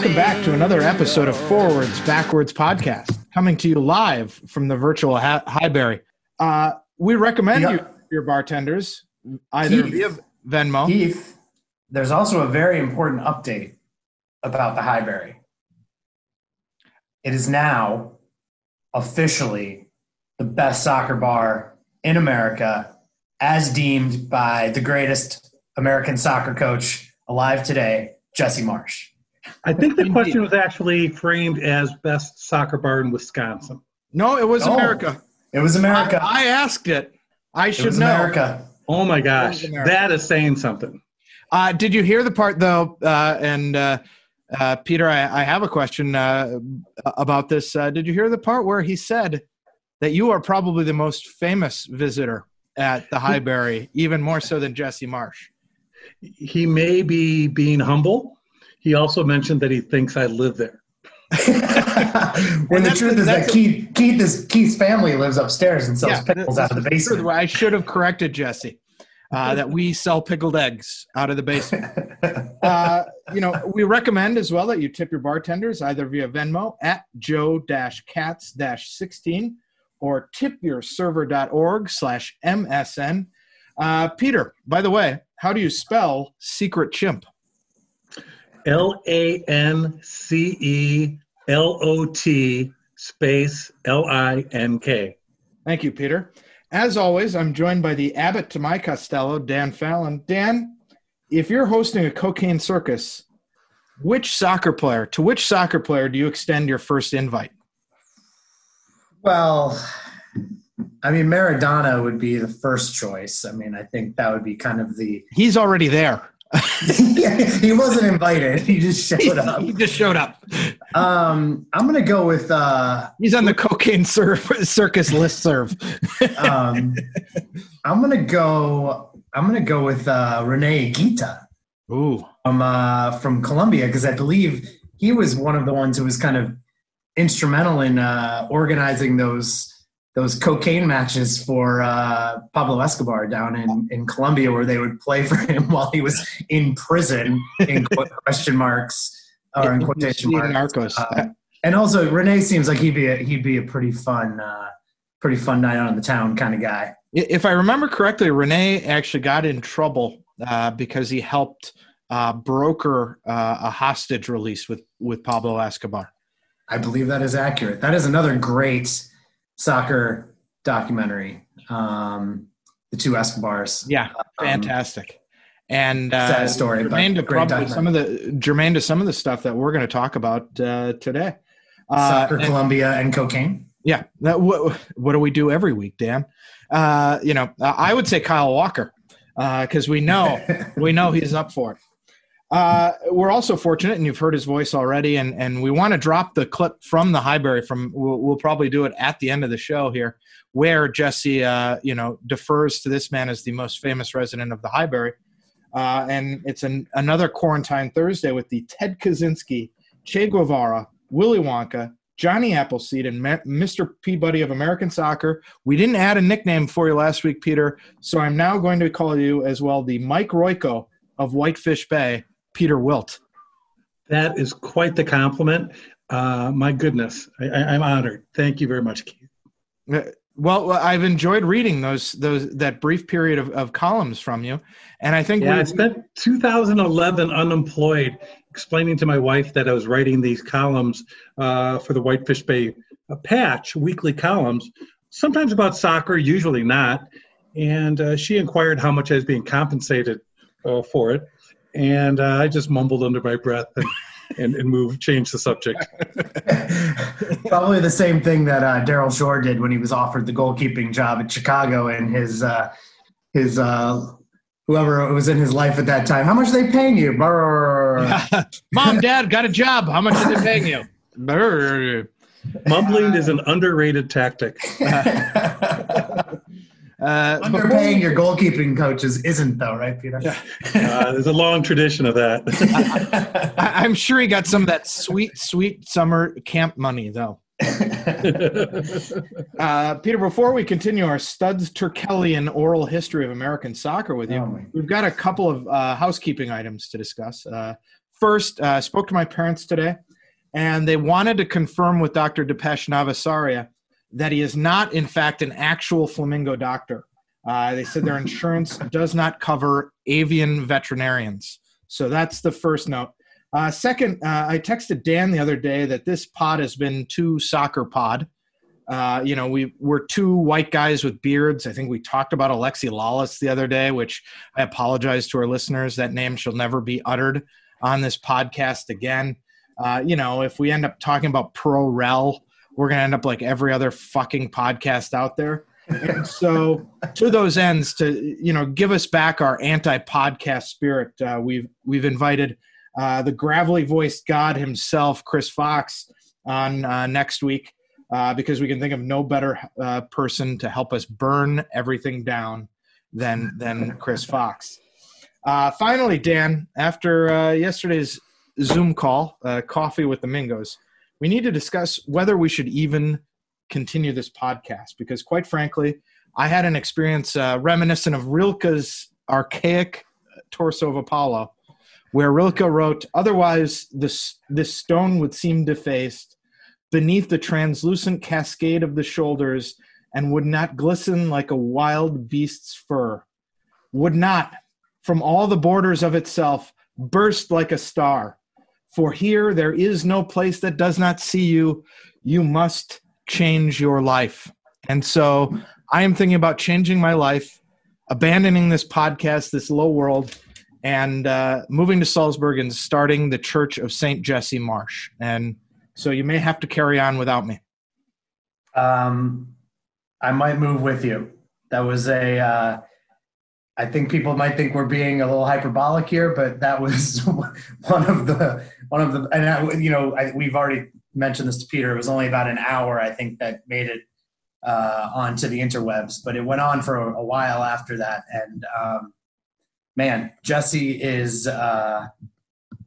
welcome back to another episode of Forwards Backwards Podcast, coming to you live from the virtual ha- Highbury. Uh, we recommend Yeah. you your bartenders either Keith. via Venmo. Keith, there's also a very important update about the Highbury. It is now officially the best soccer bar in America, as deemed by the greatest American soccer coach alive today, Jesse Marsch. I think the question was actually framed as best soccer bar in Wisconsin. No, it was Oh, America. It was America. I, I asked it. I it should was know. America. Oh my gosh, that is saying something. Uh, did you hear the part though? Uh, and uh, uh, Peter, I, I have a question uh, about this. Uh, did you hear the part where he said that you are probably the most famous visitor at the Highbury, even more so than Jesse Marsch? He may be being humble. He also mentioned that he thinks I live there. when the truth the- is that that's- Keith, Keith is Keith's family lives upstairs and sells Yeah, pickles out of the basement. I should have corrected Jesse uh, that we sell pickled eggs out of the basement. Uh, you know, we recommend as well that you tip your bartenders either via Venmo at joe-cats-16 or tipyourserver.org slash MSN. Uh, Peter, by the way, how do you spell secret chimp? L A N C E L O T space L I N K. Thank you, Peter. As always, I'm joined by the Abbott to my Costello, Dan Fallon. Dan, if you're hosting a cocaine circus, which soccer player, to which soccer player do you extend your first invite? Well, I mean, Maradona would be the first choice. I mean, I think that would be kind of the. He's already there. yeah, he wasn't invited. He just showed up. he just showed up. Um, I'm gonna go with. Uh, He's on the cocaine cir- circus list serve. um, I'm gonna go. I'm gonna go with uh, Rene Higuita Ooh. from uh, from Colombia because I believe he was one of the ones who was kind of instrumental in uh, organizing those those cocaine matches for uh, Pablo Escobar down in, in Colombia, where they would play for him while he was in prison in question marks or in quotation marks. Uh, and also, Rene seems like he'd be a, he'd be a pretty fun, uh, pretty fun night on the town kind of guy. if I remember correctly, Rene actually got in trouble uh, because he helped uh, broker uh, a hostage release with, with Pablo Escobar. I believe that is accurate. That is another great soccer documentary. Um, the two Escobars. Yeah, fantastic. and uh, Um, Sad story, but germane to great probably some of the germane to some of the stuff that we're going to talk about uh, today. Uh, Soccer, and- Colombia, and cocaine. Yeah. That, what, what do we do every week, Dan? Uh, you know, uh, I would say Kyle Walker because we know we know he's up for it. Uh, we're also fortunate, and you've heard his voice already, and, and we want to drop the clip from the Highbury. From we'll, we'll probably do it at the end of the show here, where Jesse, uh, you know, defers to this man as the most famous resident of the Highbury, uh, and it's an, another quarantine Thursday with the Ted Kaczynski, Che Guevara, Willy Wonka, Johnny Appleseed, and Mr. Peabody of American Soccer. We didn't add a nickname for you last week, Peter, so I'm now going to call you as well the Mike Royko of Whitefish Bay, Peter Wilt. That is quite the compliment. Uh, my goodness, I, I, I'm honored. Thank you very much, Keith. Uh, Well, I've enjoyed reading those those that brief period of, of columns from you, and I think Yeah, we, I spent 2011 unemployed, explaining to my wife that I was writing these columns uh, for the Whitefish Bay uh, Patch, weekly columns, sometimes about soccer, usually not. And uh, she inquired how much I was being compensated uh, for it, and uh, I just mumbled under my breath and and, and moved, changed the subject. Probably the same thing that uh, Daryl Shore did when he was offered the goalkeeping job at Chicago, and his uh, his uh, whoever was in his life at that time. How much are they paying you? Mom, Dad, got a job. How much are they paying you? Brr. Mumbling is an underrated tactic. Uh, Underpaying we- your goalkeeping coaches isn't though, right, Peter? Yeah. Uh, there's a long tradition of that. I, I'm sure he got some of that sweet, sweet summer camp money, though. Uh, Peter, before we continue our Studs Terkellian oral history of American soccer with you, Oh, we've got a couple of uh, housekeeping items to discuss. Uh, first, uh, spoke to my parents today, and they wanted to confirm with Dr. Depeche Navasaria that he is not, in fact, an actual flamingo doctor. Uh, they said their insurance does not cover avian veterinarians. So that's the first note. Uh, second, uh, I texted Dan the other day that this pod has been too soccer pod. Uh, you know, we we're two white guys with beards. I think we talked about Alexi Lalas the other day, which I apologize to our listeners. That name shall never be uttered on this podcast again. Uh, you know, if we end up talking about pro rel, we're gonna end up like every other fucking podcast out there. And so, to those ends, to you know, give us back our anti-podcast spirit, uh, we've we've invited uh, the gravelly voiced God himself, Chris Fox, on uh, next week uh, because we can think of no better uh, person to help us burn everything down than than Chris Fox. Uh, finally, Dan, after yesterday's Zoom call, Coffee with the Mingos, we need to discuss whether we should even continue this podcast because, quite frankly, I had an experience uh, reminiscent of Rilke's archaic Torso of Apollo, where Rilke wrote, Otherwise, this, this stone would seem defaced beneath the translucent cascade of the shoulders and would not glisten like a wild beast's fur, would not, from all the borders of itself, burst like a star. For here there is no place that does not see you. You must change your life. And so I am thinking about changing my life, abandoning this podcast, this low world, and uh, moving to Salzburg and starting the Church of St. Jesse Marsch. And so you may have to carry on without me. Um, I might move with you. That was a. Uh, I think people might think we're being a little hyperbolic here, but that was one of the one of the and I, you know I, we've already mentioned this to Peter. It was only about an hour, I think, that made it uh, onto the interwebs, but it went on for a, a while after that. And um, man, Jesse is uh,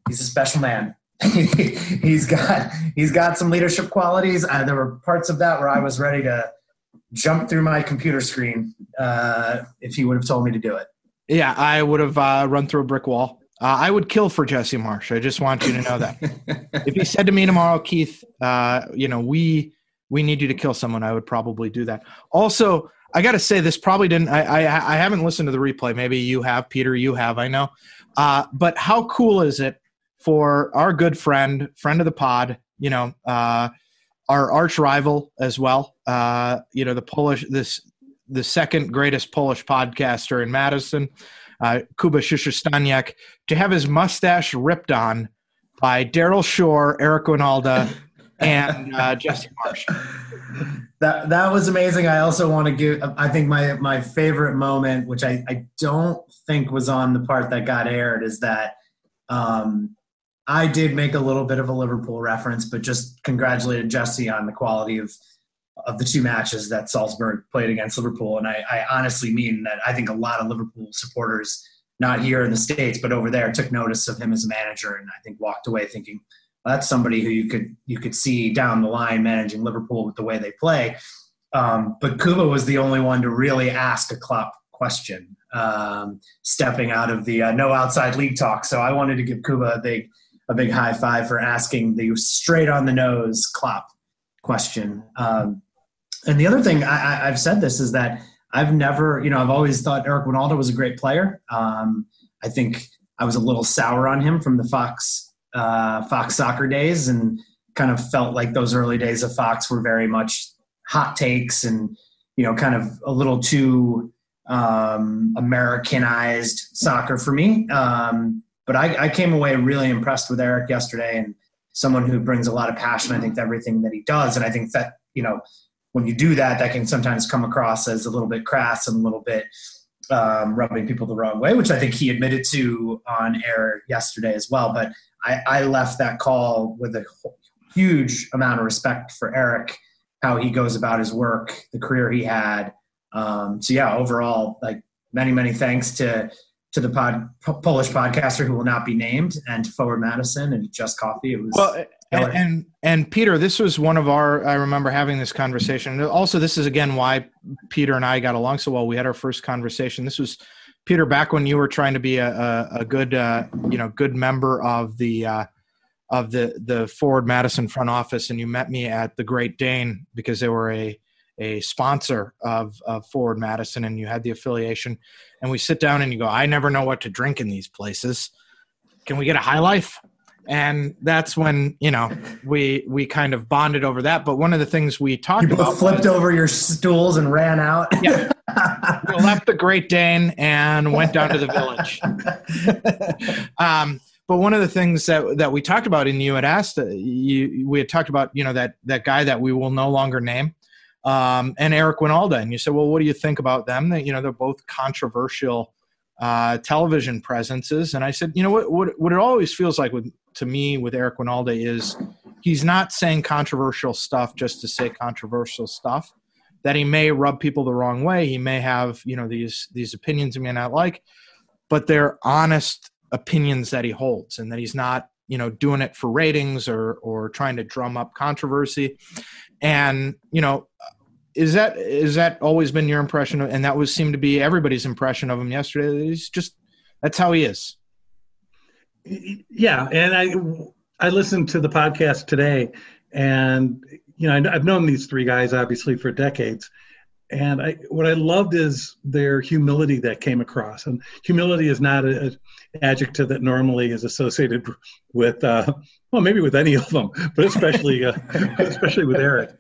he's a special man. he's got he's got some leadership qualities. Uh, there were parts of that where I was ready to jump through my computer screen uh, if he would have told me to do it. Yeah, I would have uh, run through a brick wall. Uh, I would kill for Jesse Marsch. I just want you to know that. if he said to me tomorrow, Keith, uh, you know, we we need you to kill someone, I would probably do that. Also, I got to say, this probably didn't. I, I, I haven't listened to the replay. Maybe you have, Peter. You have. I know. Uh, but how cool is it for our good friend, friend of the pod, you know, uh, our arch rival as well. Uh, you know, the Polish, this the second greatest Polish podcaster in Madison, uh, Kuba Shishostaniak, to have his mustache ripped on by Daryl Shore, Eric Wynalda, and uh, Jesse Marsch. That that was amazing. I also want to give. I think my my favorite moment, which I I don't think was on the part that got aired, is that um, I did make a little bit of a Liverpool reference, but just congratulated Jesse on the quality of of the two matches that Salzburg played against Liverpool. And I, I honestly mean that I think a lot of Liverpool supporters, not here in the States, but over there, took notice of him as a manager and I think walked away thinking, well, that's somebody who you could you could see down the line managing Liverpool with the way they play. Um, but Kuba was the only one to really ask a Klopp question, um, stepping out of the uh, no outside league talk. So I wanted to give Kuba a big – a big high five for asking the straight on the nose Klopp question. Um, and the other thing I, have said this is that I've never, you know, I've always thought Eric Wynalda was a great player. Um, I think I was a little sour on him from the Fox uh, Fox soccer days, and kind of felt like those early days of Fox were very much hot takes and you know, kind of a little too um, Americanized soccer for me. Um, but I, I came away really impressed with Eric yesterday and someone who brings a lot of passion, I think, to everything that he does. And I think that, you know, when you do that, that can sometimes come across as a little bit crass and a little bit um, rubbing people the wrong way, which I think he admitted to on air yesterday as well. But I, I left that call with a huge amount of respect for Eric, how he goes about his work, the career he had. Um, so yeah, overall, like many, many thanks to to the pod, Polish podcaster who will not be named, and to Forward Madison and Just Coffee. It was well, and, and, and Peter, this was one of our. I remember having this conversation. Also, this is again why Peter and I got along so well. We had our first conversation. This was Peter, back when you were trying to be a, a, a good, uh, you know, good member of the uh, of the the Forward Madison front office, and you met me at the Great Dane because they were a a sponsor of, of Forward Madison, and you had the affiliation. And we sit down and you go, I never know what to drink in these places. Can we get a high life? and that's when you know we we kind of bonded over that but one of the things we talked you about flipped was, over your stools and ran out yeah we left the great dane and went down to the village um, but one of the things that that we talked about and you had asked uh, you we had talked about you know that that guy that we will no longer name um, and eric Wynalda. and you said well what do you think about them that you know they're both controversial uh, television presences. And I said, you know what, what, what it always feels like with, to me with Eric Wynalda is he's not saying controversial stuff just to say controversial stuff. That he may rub people the wrong way. He may have, you know, these these opinions he may not like, but they're honest opinions that he holds, and that he's not, you know, doing it for ratings or or trying to drum up controversy. And you know, is that is that always been your impression? Of, and that was seemed to be everybody's impression of him yesterday. He's just that's how he is. Yeah and i i listened to the podcast today and you know i've known these three guys obviously for decades and I, what I loved is their humility that came across. And humility is not an adjective that normally is associated with, uh, well, maybe with any of them, but especially, uh, especially with Eric.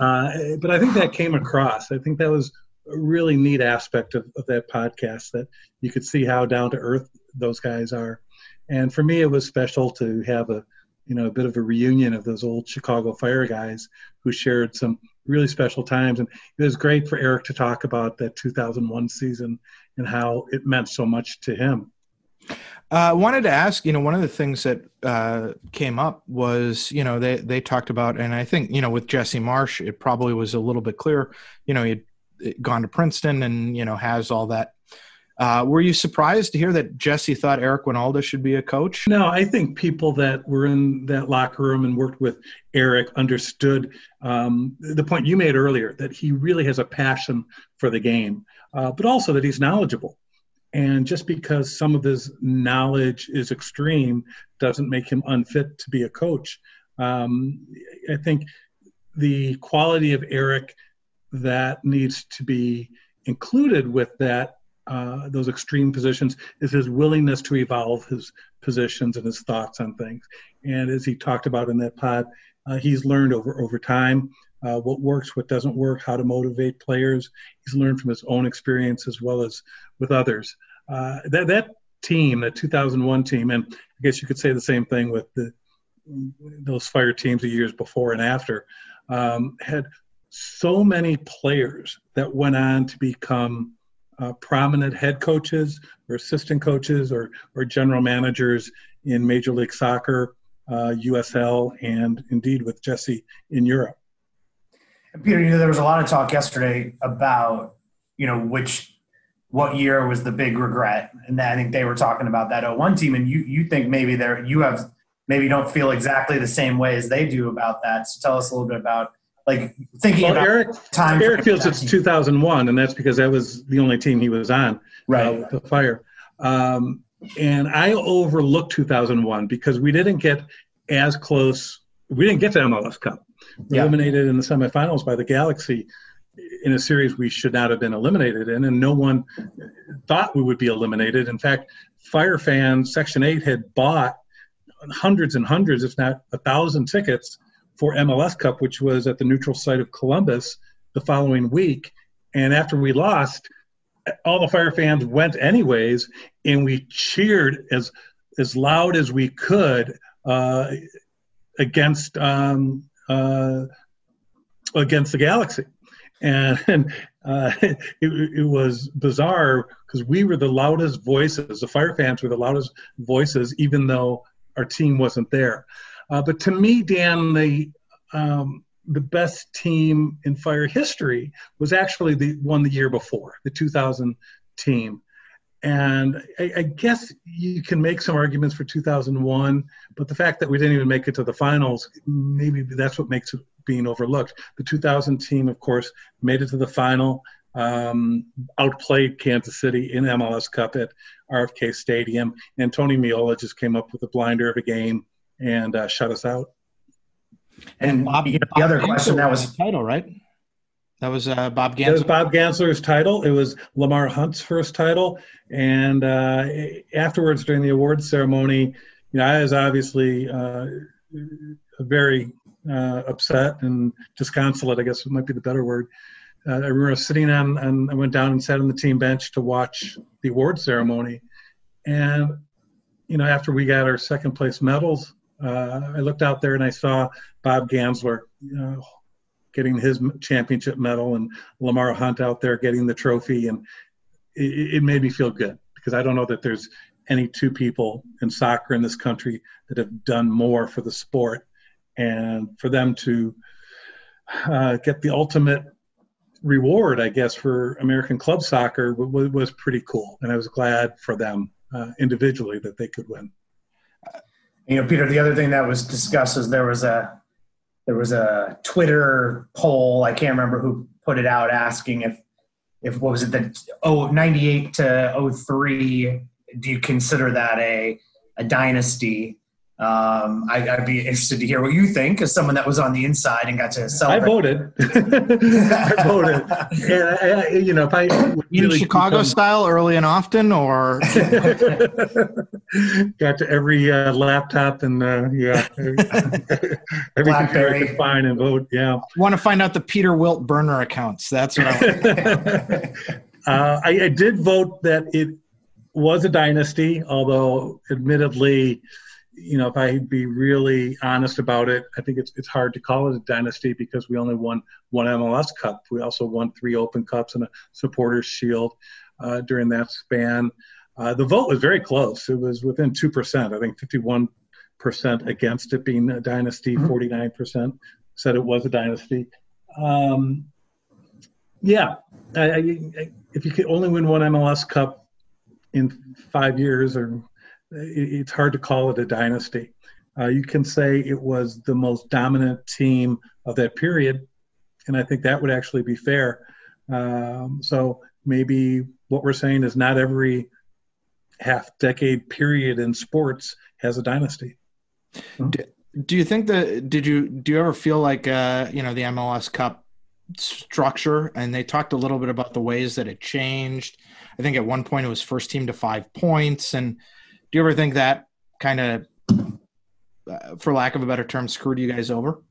Uh, but I think that came across. I think that was a really neat aspect of, of that podcast that you could see how down to earth those guys are. And for me, it was special to have a you know a bit of a reunion of those old Chicago Fire guys who shared some really special times. And it was great for Eric to talk about that 2001 season and how it meant so much to him. I uh, wanted to ask, you know, one of the things that uh, came up was, you know, they they talked about, and I think, you know, with Jesse Marsch, it probably was a little bit clear. You know, he'd gone to Princeton and you know has all that. Uh, were you surprised to hear that Jesse thought Eric Wynalda should be a coach? No, I think people that were in that locker room and worked with Eric understood um, the point you made earlier that he really has a passion for the game, uh, but also that he's knowledgeable. And just because some of his knowledge is extreme doesn't make him unfit to be a coach. Um, I think the quality of Eric that needs to be included with that uh, those extreme positions is his willingness to evolve his positions and his thoughts on things. And as he talked about in that pod, uh, he's learned over over time uh, what works, what doesn't work, how to motivate players. He's learned from his own experience as well as with others. Uh, that that team, the 2001 team, and I guess you could say the same thing with the those fire teams the years before and after, um, had so many players that went on to become uh, prominent head coaches or assistant coaches or, or general managers in Major League Soccer, uh, USL, and indeed with Jesse in Europe. Peter, you know, there was a lot of talk yesterday about, you know, which what year was the big regret, and I think they were talking about that 01 team, and you you think maybe there you have maybe don't feel exactly the same way as they do about that. So tell us a little bit about like thinking well, about Eric, time. Eric feels it's 2001, and that's because that was the only team he was on. Uh, right, uh, the Fire. Um, and I overlooked 2001 because we didn't get as close. We didn't get to MLS Cup yeah. eliminated in the semifinals by the Galaxy in a series we should not have been eliminated in, and no one thought we would be eliminated. In fact, Fire fans, Section 8 had bought hundreds and hundreds, if not a thousand tickets for MLS Cup, which was at the neutral site of Columbus the following week. And after we lost, all the Fire fans went anyways, and we cheered as as loud as we could uh, against um, uh, against the Galaxy, and, and uh, it, it, was bizarre because we were the loudest voices. The Fire fans were the loudest voices, even though our team wasn't there. Uh, but to me, Dan, the um, the best team in Fire history was actually the one the year before, the 2000 team. And I, I, guess you can make some arguments for 2001, but the fact that we didn't even make it to the finals, maybe that's what makes it being overlooked. The 2000 team, of course, made it to the final. um, outplayed Kansas City in MLS Cup at RFK Stadium, and Tony Meola just came up with a blinder of a game and uh, shut us out. And Bob, the other question that was the title, right? That was uh, Bob Gansler. It was Bob Gansler's title. It was Lamar Hunt's first title, and uh, afterwards during the awards ceremony, you know, I was obviously uh, very uh, upset and disconsolate. I guess it might be the better word. Uh, I remember sitting on, and I went down and sat on the team bench to watch the award ceremony, and you know, after we got our second place medals, uh, I looked out there and I saw Bob Gansler getting his championship medal and Lamar Hunt out there getting the trophy. And it, it, made me feel good because I don't know that there's any two people in soccer in this country that have done more for the sport. And for them to uh, get the ultimate reward, I guess, for American club soccer w- was pretty cool. And I was glad for them uh, individually that they could win. You know, Peter, the other thing that was discussed is there was a there was a Twitter poll. I can't remember who put it out asking if if what was it that oh 98 to 03 do you consider that a a dynasty um, I, would be interested to hear what you think as someone that was on the inside and got to celebrate. I voted. I voted. And I, I, you know, if I in Chicago become... style, early and often, or got to every uh, laptop and uh, yeah, every computer I could find and vote. Yeah. Want to find out the Peter Wilt burner accounts? That's what I. uh, I, I did vote that it was a dynasty, although admittedly you know, if I be really honest about it, I think it's it's hard to call it a dynasty because we only won one MLS Cup. We also won three Open Cups and a Supporters Shield uh, during that span. Uh, the vote was very close. It was within two percent. I think fifty-one percent against it being a dynasty. Mm-hmm. 49 percent said it was a dynasty. Um, yeah, I, I, if you could only win one MLS Cup in five years or it's hard to call it a dynasty. Uh, you can say it was the most dominant team of that period, and I think that would actually be fair. Um, so maybe what we're saying is not every half decade period in sports has a dynasty. Do, do you think that did you do you ever feel like uh, you know the MLS Cup structure and they talked a little bit about the ways that it changed. I think at one point it was first team to five points and do you ever think that kind of, uh, for lack of a better term, screwed you guys over?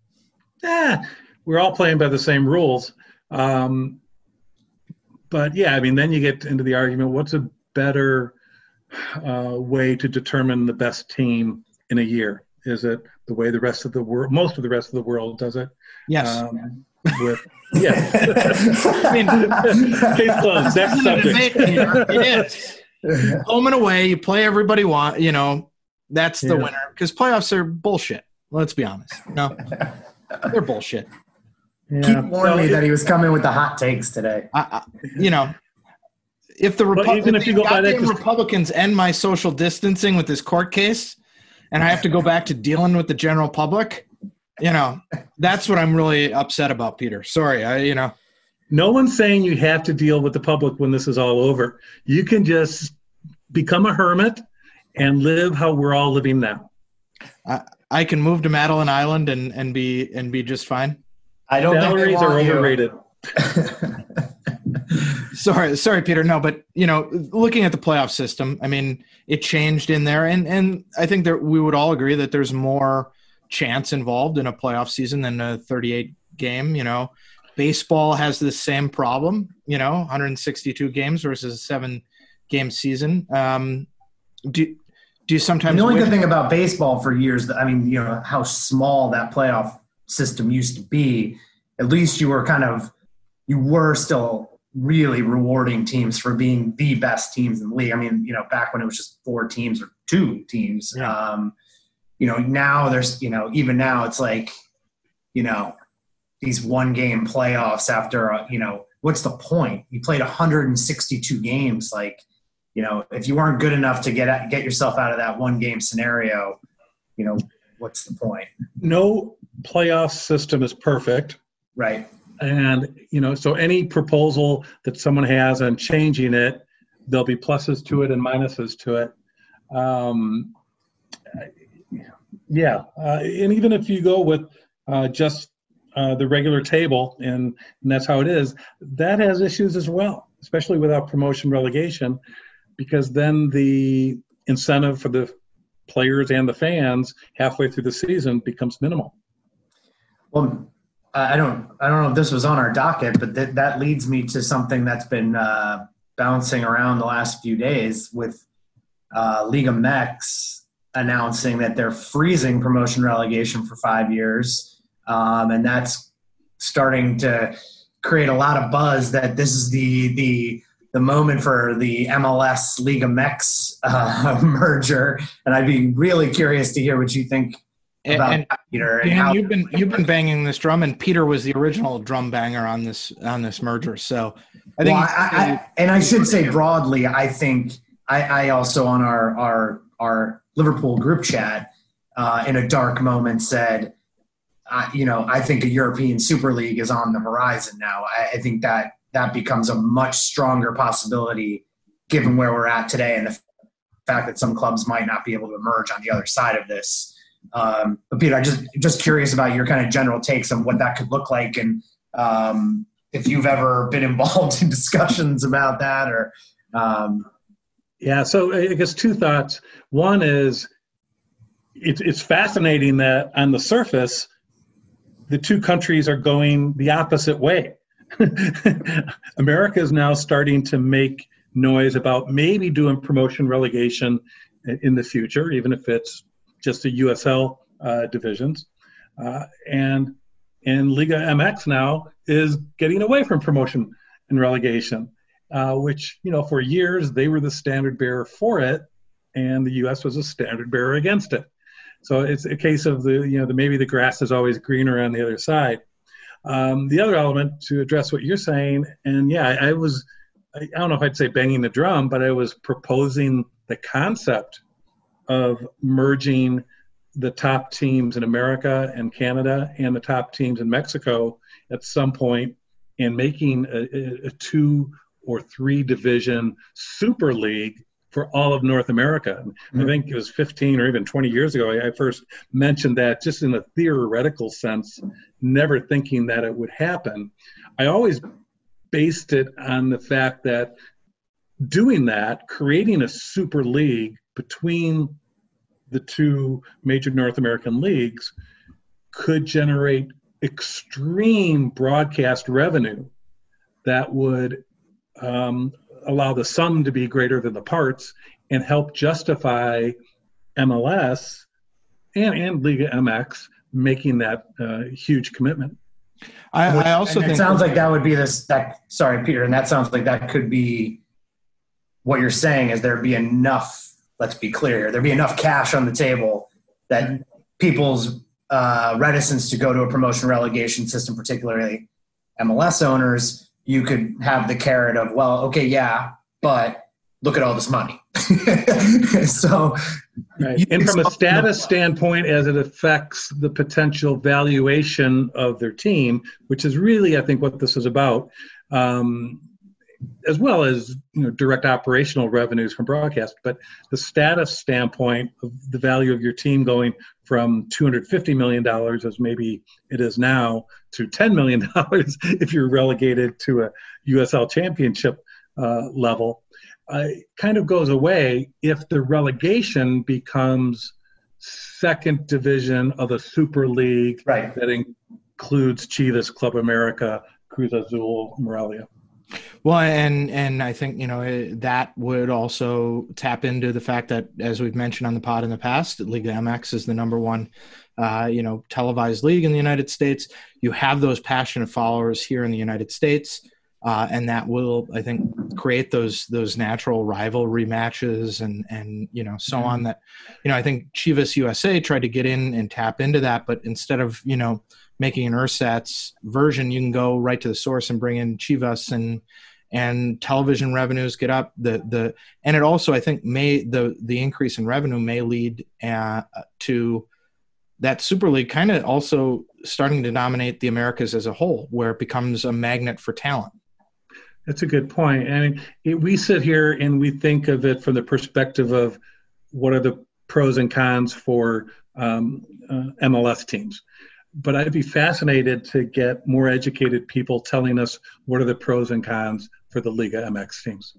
Yeah, we're all playing by the same rules. Um, but yeah, I mean, then you get into the argument: what's a better uh, way to determine the best team in a year? Is it the way the rest of the world, most of the rest of the world does it? Yes. Um, with yeah. I mean, case closed. Next subject. It is. Home and away, you play everybody want. You know, that's the yeah. winner because playoffs are bullshit. Let's be honest. No, they're bullshit. Yeah. Keep warning me that he was coming with the hot takes today. I, I, you know, if the, Repu- if if goddamn Republicans end my social distancing with this court case, and I have to go back to dealing with the general public, you know, that's what I'm really upset about, Peter. Sorry, I, you know. No one's saying you have to deal with the public when this is all over. You can just become a hermit and live how we're all living now. I, I can move to Madeline Island and, and be and be just fine. I don't Salaries think are overrated. sorry, sorry, Peter. No, but you know, looking at the playoff system, I mean, it changed in there, and and I think that we would all agree that there's more chance involved in a playoff season than a 38 game. You know, Baseball has the same problem, you know, 162 games versus a seven game season. Um, do do you sometimes? The only win? good thing about baseball for years, I mean, you know, how small that playoff system used to be. At least you were kind of, you were still really rewarding teams for being the best teams in the league. I mean, you know, back when it was just four teams or two teams. Yeah. Um, you know, now there's, you know, even now it's like, you know, these one game playoffs after uh, you know what's the point? You played 162 games like you know if you weren't good enough to get get yourself out of that one game scenario you know what's the point? No playoff system is perfect. Right. And you know, so any proposal that someone has on changing it, there'll be pluses to it and minuses to it. Um, yeah, uh, and even if you go with uh, just uh, the regular table, and, and that's how it is, that has issues as well, especially without promotion relegation, because then the incentive for the players and the fans halfway through the season becomes minimal. Well, I don't, I don't know if this was on our docket, but that that leads me to something that's been uh, bouncing around the last few days with uh, Liga MX announcing that they're freezing promotion relegation for five years, um, and that's starting to create a lot of buzz that this is the the the moment for the MLS Liga MX uh, merger, and I'd be really curious to hear what you think about and, that, Peter. Dan, how- you've been you've been banging this drum, and Peter was the original drum banger on this on this merger. So I think, well, I, I, and I should say broadly, I think I, I also on our our our Liverpool group chat uh, in a dark moment said, you know, I think a European Super League is on the horizon now. I, I think that that becomes a much stronger possibility given where we're at today and the fact that some clubs might not be able to emerge on the other side of this. Um, but Peter, I just just curious about your kind of general takes on what that could look like, and um, if you've ever been involved in discussions about that, or um, Yeah, so I guess two thoughts. One is it's fascinating that on the surface, the two countries are going the opposite way. America is now starting to make noise about maybe doing promotion relegation in the future, even if it's just the USL uh, divisions, uh, and and Liga MX now is getting away from promotion and relegation uh, which you know for years they were the standard bearer for it, and the U.S. was a standard bearer against it. So it's a case of the you know the maybe the grass is always greener on the other side. Um, the other element to address what you're saying, and yeah, I, I was I, I don't know if I'd say banging the drum, but I was proposing the concept of merging the top teams in America and Canada and the top teams in Mexico at some point and making a, a, a two or three division super league for all of North America. I think it was 15 or even 20 years ago I first mentioned that just in a theoretical sense, never thinking that it would happen. I always based it on the fact that doing that, creating a super league between the two major North American leagues could generate extreme broadcast revenue that would um, allow the sum to be greater than the parts and help justify MLS and, and Liga MX making that uh, huge commitment. I, I also and think it sounds like that would be this. That sorry, Peter, and that sounds like that could be what you're saying is there'd be enough. Let's be clear. There'd be enough cash on the table that people's uh, reticence to go to a promotion relegation system, particularly MLS owners, you could have the carrot of, well, okay, yeah, but look at all this money. so, right. and from a status standpoint, as it affects the potential valuation of their team, which is really, I think, what this is about, um, as well as you know direct operational revenues from broadcast. But the status standpoint of the value of your team going from 250 million dollars, as maybe it is now, to 10 million dollars if you're relegated to a USL Championship uh, level uh, kind of goes away if the relegation becomes second division of a super league right. that includes Chivas, Club America, Cruz Azul, Morelia. Well, and and I think you know that would also tap into the fact that, as we've mentioned on the pod in the past, Liga MX is the number one, uh, you know, televised league in the United States. You have those passionate followers here in the United States uh, and that will I think create those those natural rivalry matches and and you know so on that you know I think Chivas USA tried to get in and tap into that, but instead of you know making an ersatz version, you can go right to the source and bring in Chivas and and television revenues get up the the and it also I think may the the increase in revenue may lead uh, to that Super League kind of also starting to dominate the Americas as a whole, where it becomes a magnet for talent. That's a good point. I mean, we sit here and we think of it from the perspective of what are the pros and cons for um, uh, MLS teams. But I'd be fascinated to get more educated people telling us what are the pros and cons for the Liga MX teams.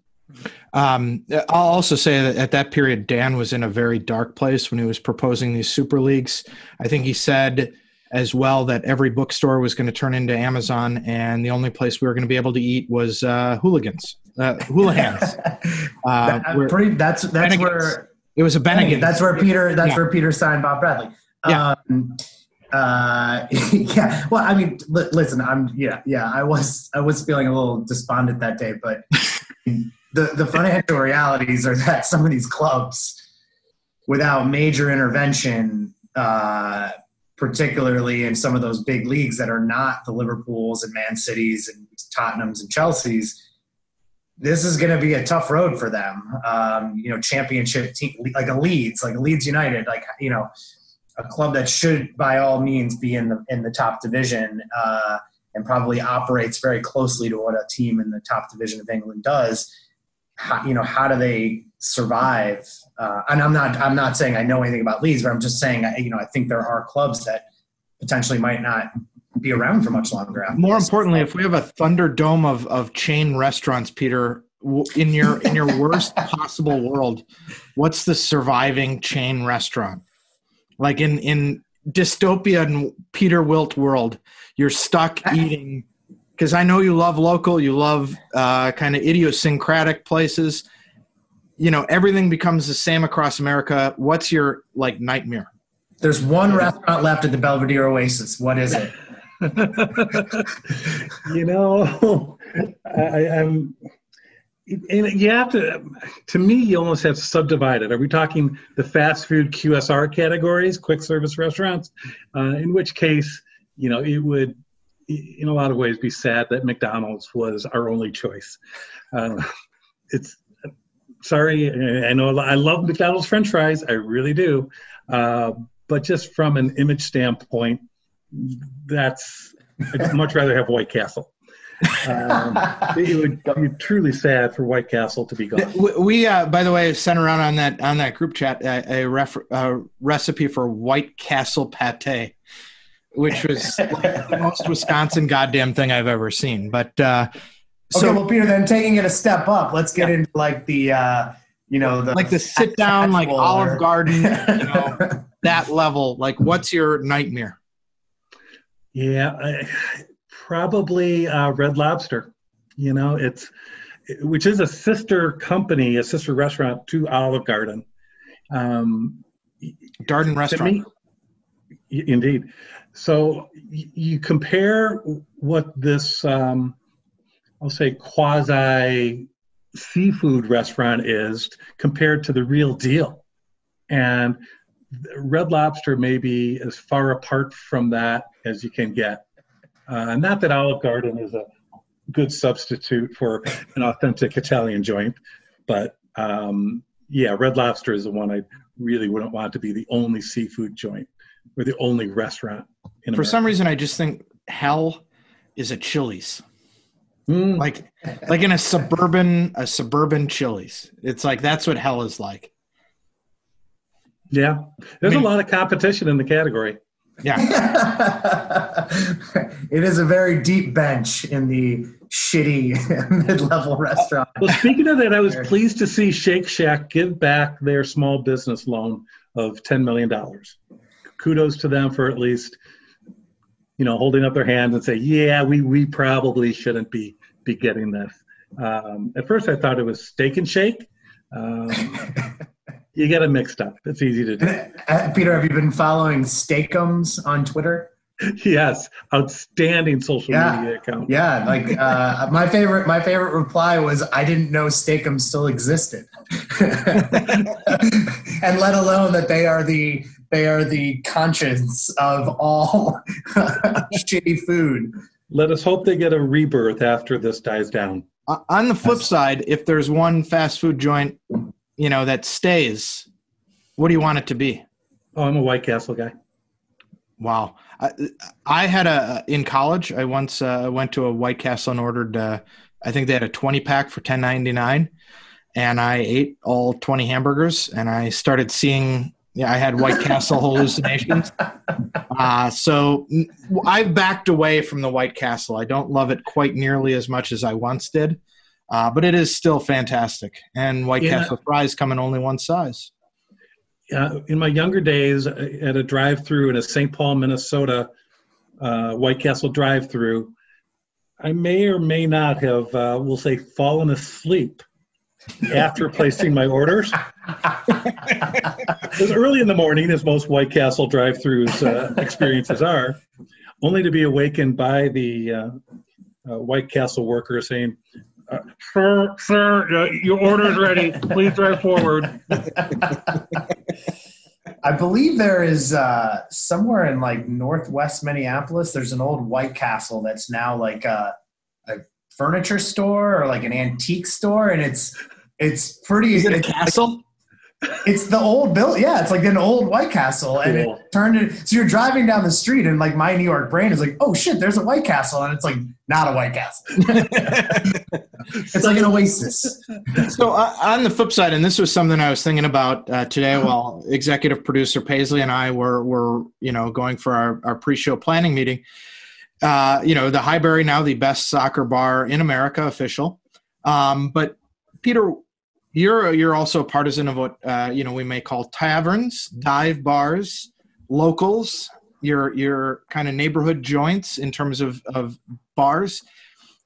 Um, I'll also say that at that period, Dan was in a very dark place when he was proposing these super leagues. I think he said as well that every bookstore was going to turn into Amazon, and the only place we were going to be able to eat was uh, hooligans, uh, hooligans. Uh, that, pretty, that's that's Bennigan's. where it was a Bennigan. That's where Peter. That's yeah. where Peter signed Bob Bradley. Yeah. Uh, yeah. Well, I mean, li- listen, I'm yeah, yeah. I was I was feeling a little despondent that day, but the the financial realities are that some of these clubs, without major intervention, uh, particularly in some of those big leagues that are not the Liverpools and Man Cities and Tottenhams and Chelseas, this is going to be a tough road for them. Um, you know, championship team like a Leeds, like a Leeds United, like you know, a club that should by all means be in the in the top division uh, and probably operates very closely to what a team in the top division of England does how, you know how do they survive uh, and i'm not i'm not saying i know anything about leeds but i'm just saying you know i think there are clubs that potentially might not be around for much longer more this. importantly if we have a thunderdome of of chain restaurants peter in your in your worst possible world what's the surviving chain restaurant like in in dystopia and peter wilt world you're stuck eating because I know you love local, you love uh, kind of idiosyncratic places. You know, everything becomes the same across America. What's your like nightmare? There's one restaurant left at the Belvidere Oasis. What is it? you know, I, am and you have to to me you almost have to subdivide it are we talking the fast food qsr categories quick service restaurants uh, in which case you know it would in a lot of ways be sad that McDonald's was our only choice. Uh, it's sorry, I know I love McDonald's French fries, I really do, uh, but just from an image standpoint, that's I'd much rather have White Castle. Um, it would be truly sad for White Castle to be gone. We, uh, by the way, sent around on that on that group chat a, a, ref, a recipe for White Castle pate which was like the most Wisconsin goddamn thing I've ever seen. But uh, so, okay, well, Peter, then taking it a step up, let's get yeah. into like the uh, you know the like the sit down like Olive or... Garden, you know, that level. Like, what's your nightmare? Yeah, I, probably uh, Red Lobster. You know, it's which is a sister company, a sister restaurant to Olive Garden. Um, Garden restaurant. Me, indeed. So you compare what this, um, I'll say, quasi seafood restaurant is compared to the real deal. And Red Lobster may be as far apart from that as you can get. Uh, not that Olive Garden is a good substitute for an authentic Italian joint, but um, yeah, Red Lobster is the one I really wouldn't want to be the only seafood joint. We're the only restaurant in For America. some reason, I just think hell is a Chili's. Mm. Like, like in a suburban, a suburban Chili's. It's like that's what hell is like. Yeah, there's I mean, a lot of competition in the category. Yeah, it is a very deep bench in the shitty mid-level restaurant. Well, speaking of that, I was pleased to see Shake Shack give back their small business loan of ten million dollars. Kudos to them for at least you know holding up their hands and say yeah we we probably shouldn't be be getting this. Um, at first i thought it was steak and shake. Um, you get it mixed up. It's easy to do. Uh, peter have you been following Steak-umms on twitter? Yes. Outstanding social yeah. media account. Yeah like uh, my favorite my favorite reply was i didn't know Steak-umm still existed. And let alone that they are the they are the conscience of all shitty food. Let us hope they get a rebirth after this dies down. Uh, on the flip side, if there's one fast food joint, you know, that stays, what do you want it to be? Oh, I'm a White Castle guy. Wow. I, I had a in college. I once uh, went to a White Castle and ordered. Uh, I think they had a twenty pack for ten ninety nine, and I ate all twenty hamburgers. And I started seeing. Yeah, I had White Castle hallucinations. Uh, so I've backed away from the White Castle. I don't love it quite nearly as much as I once did, uh, but it is still fantastic. And White yeah. Castle fries come in only one size uh, in my younger days uh, at a drive-through in a St. Paul, Minnesota, uh, White Castle drive-through, I may or may not have, uh, we'll say, fallen asleep after placing my orders. it was early in the morning, as most White Castle drive-throughs uh, experiences are, only to be awakened by the uh, White Castle worker saying, uh, sir, sir, uh, your order is ready. Please drive forward. I believe there is uh, somewhere in like northwest Minneapolis. There's an old White Castle that's now like a, a furniture store or like an antique store, and it's it's pretty. Is it a castle? It's the old build. Yeah, it's like an old White Castle, and it turned it. So you're driving down the street, and like my New York brain is like, "Oh shit, there's a White Castle," and it's like not a White Castle. it's like an oasis. So uh, on the flip side, and this was something I was thinking about uh, today while executive producer Paisley and I were were you know going for our, our pre-show planning meeting. Uh, you know, the Highbury now the best soccer bar in America, official. Um, but Peter, you're you're also a partisan of what uh, you know we may call taverns, dive bars, locals. Your your kind of neighborhood joints in terms of of bars,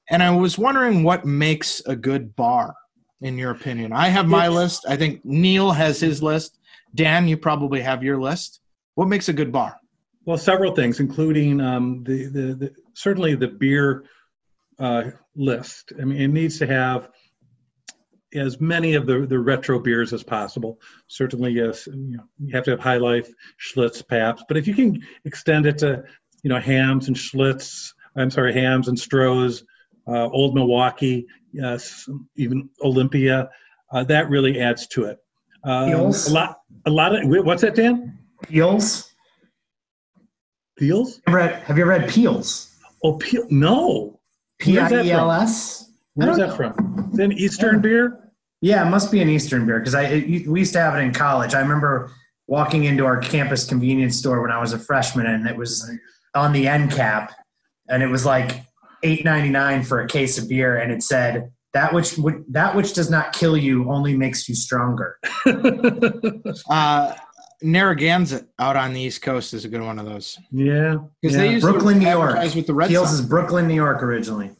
and I was wondering what makes a good bar in your opinion. I have my list. I think Neil has his list. Dan, you probably have your list. What makes a good bar? Well, several things, including um, the, the, the certainly the beer uh, list. I mean, it needs to have as many of the, the retro beers as possible. Certainly, yes, you, know, you have to have High Life, Schlitz, Pabst. But if you can extend it to, you know, Hamm's and Schlitz, I'm sorry, Hamm's and Stroh's, uh, Old Milwaukee, yes, even Olympia, uh, that really adds to it. Um, Piels. A lot, a lot of what's that, Dan? Piels. Piels. Have you, have you read Piels? Oh, Peel. No. P I E L S. Where's that from? Is it an Eastern beer? Yeah, it must be an Eastern beer because I it, we used to have it in college. I remember walking into our campus convenience store when I was a freshman, and it was on the end cap, and it was like eight ninety nine for a case of beer, and it said that which would that which does not kill you only makes you stronger. uh, Narragansett out on the East Coast is a good one of those. Yeah, because yeah. they use Brooklyn, New York. With the Red Piels is Brooklyn, New York originally.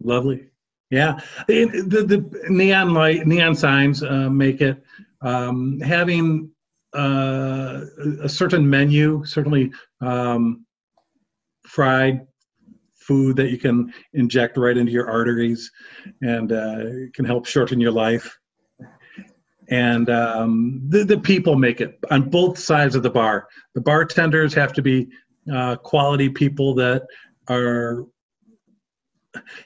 Lovely. Yeah, the, the neon light, neon signs uh, make it. Um, having uh, a certain menu, certainly um, fried food that you can inject right into your arteries, and uh, can help shorten your life. And um, the, the people make it on both sides of the bar. The bartenders have to be uh, quality people that are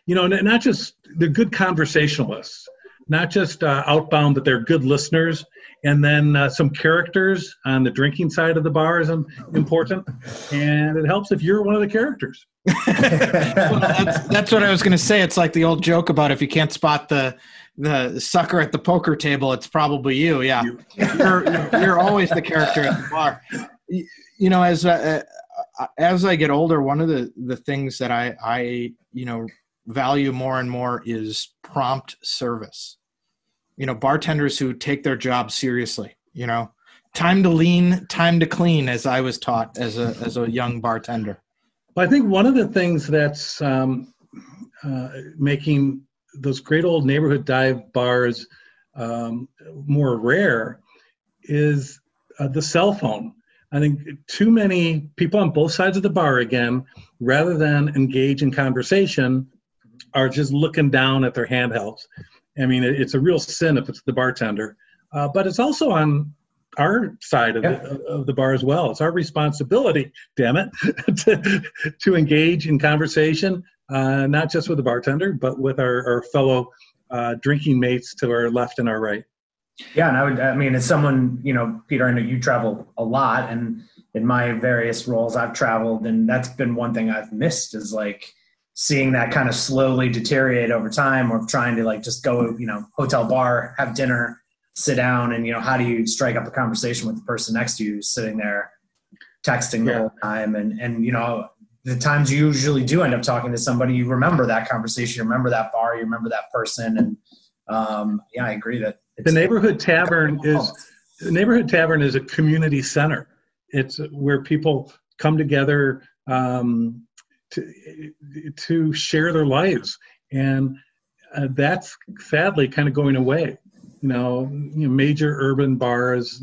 you know, not just they're good conversationalists, not just uh, outbound, but they're good listeners. And then uh, some characters on the drinking side of the bar is important, and it helps if you're one of the characters. well, that's, that's what I was going to say. It's like the old joke about if you can't spot the the sucker at the poker table, it's probably you. Yeah, you're, you're always the character at the bar. You know, as uh, as I get older, one of the the things that I I you know value more and more is prompt service. You know, bartenders who take their job seriously. You know, time to lean, time to clean, as I was taught as a as a young bartender. I think one of the things that's um, uh, making those great old neighborhood dive bars um, more rare is uh, the cell phone. I think too many people on both sides of the bar, again, rather than engage in conversation, are just looking down at their handhelds. I mean, it's a real sin if it's the bartender, uh, but it's also on our side of, yeah. the, of the bar as well. It's our responsibility, damn it, to, to engage in conversation, uh, not just with the bartender, but with our, our fellow uh, drinking mates to our left and our right. Yeah, and I would. I mean, as someone, you know, Peter, I know you travel a lot, and in my various roles I've traveled, and that's been one thing I've missed is like seeing that kind of slowly deteriorate over time, or trying to like just go, you know, hotel bar, have dinner, sit down, and you know, how do you strike up a conversation with the person next to you sitting there texting the whole time, and and you know, the times you usually do end up talking to somebody, you remember that conversation, you remember that bar, you remember that person, and um, yeah, I agree that the neighborhood tavern is the neighborhood tavern is a community center. It's where people come together um, to to share their lives, and uh, that's sadly kind of going away. You know, you know, major urban bars,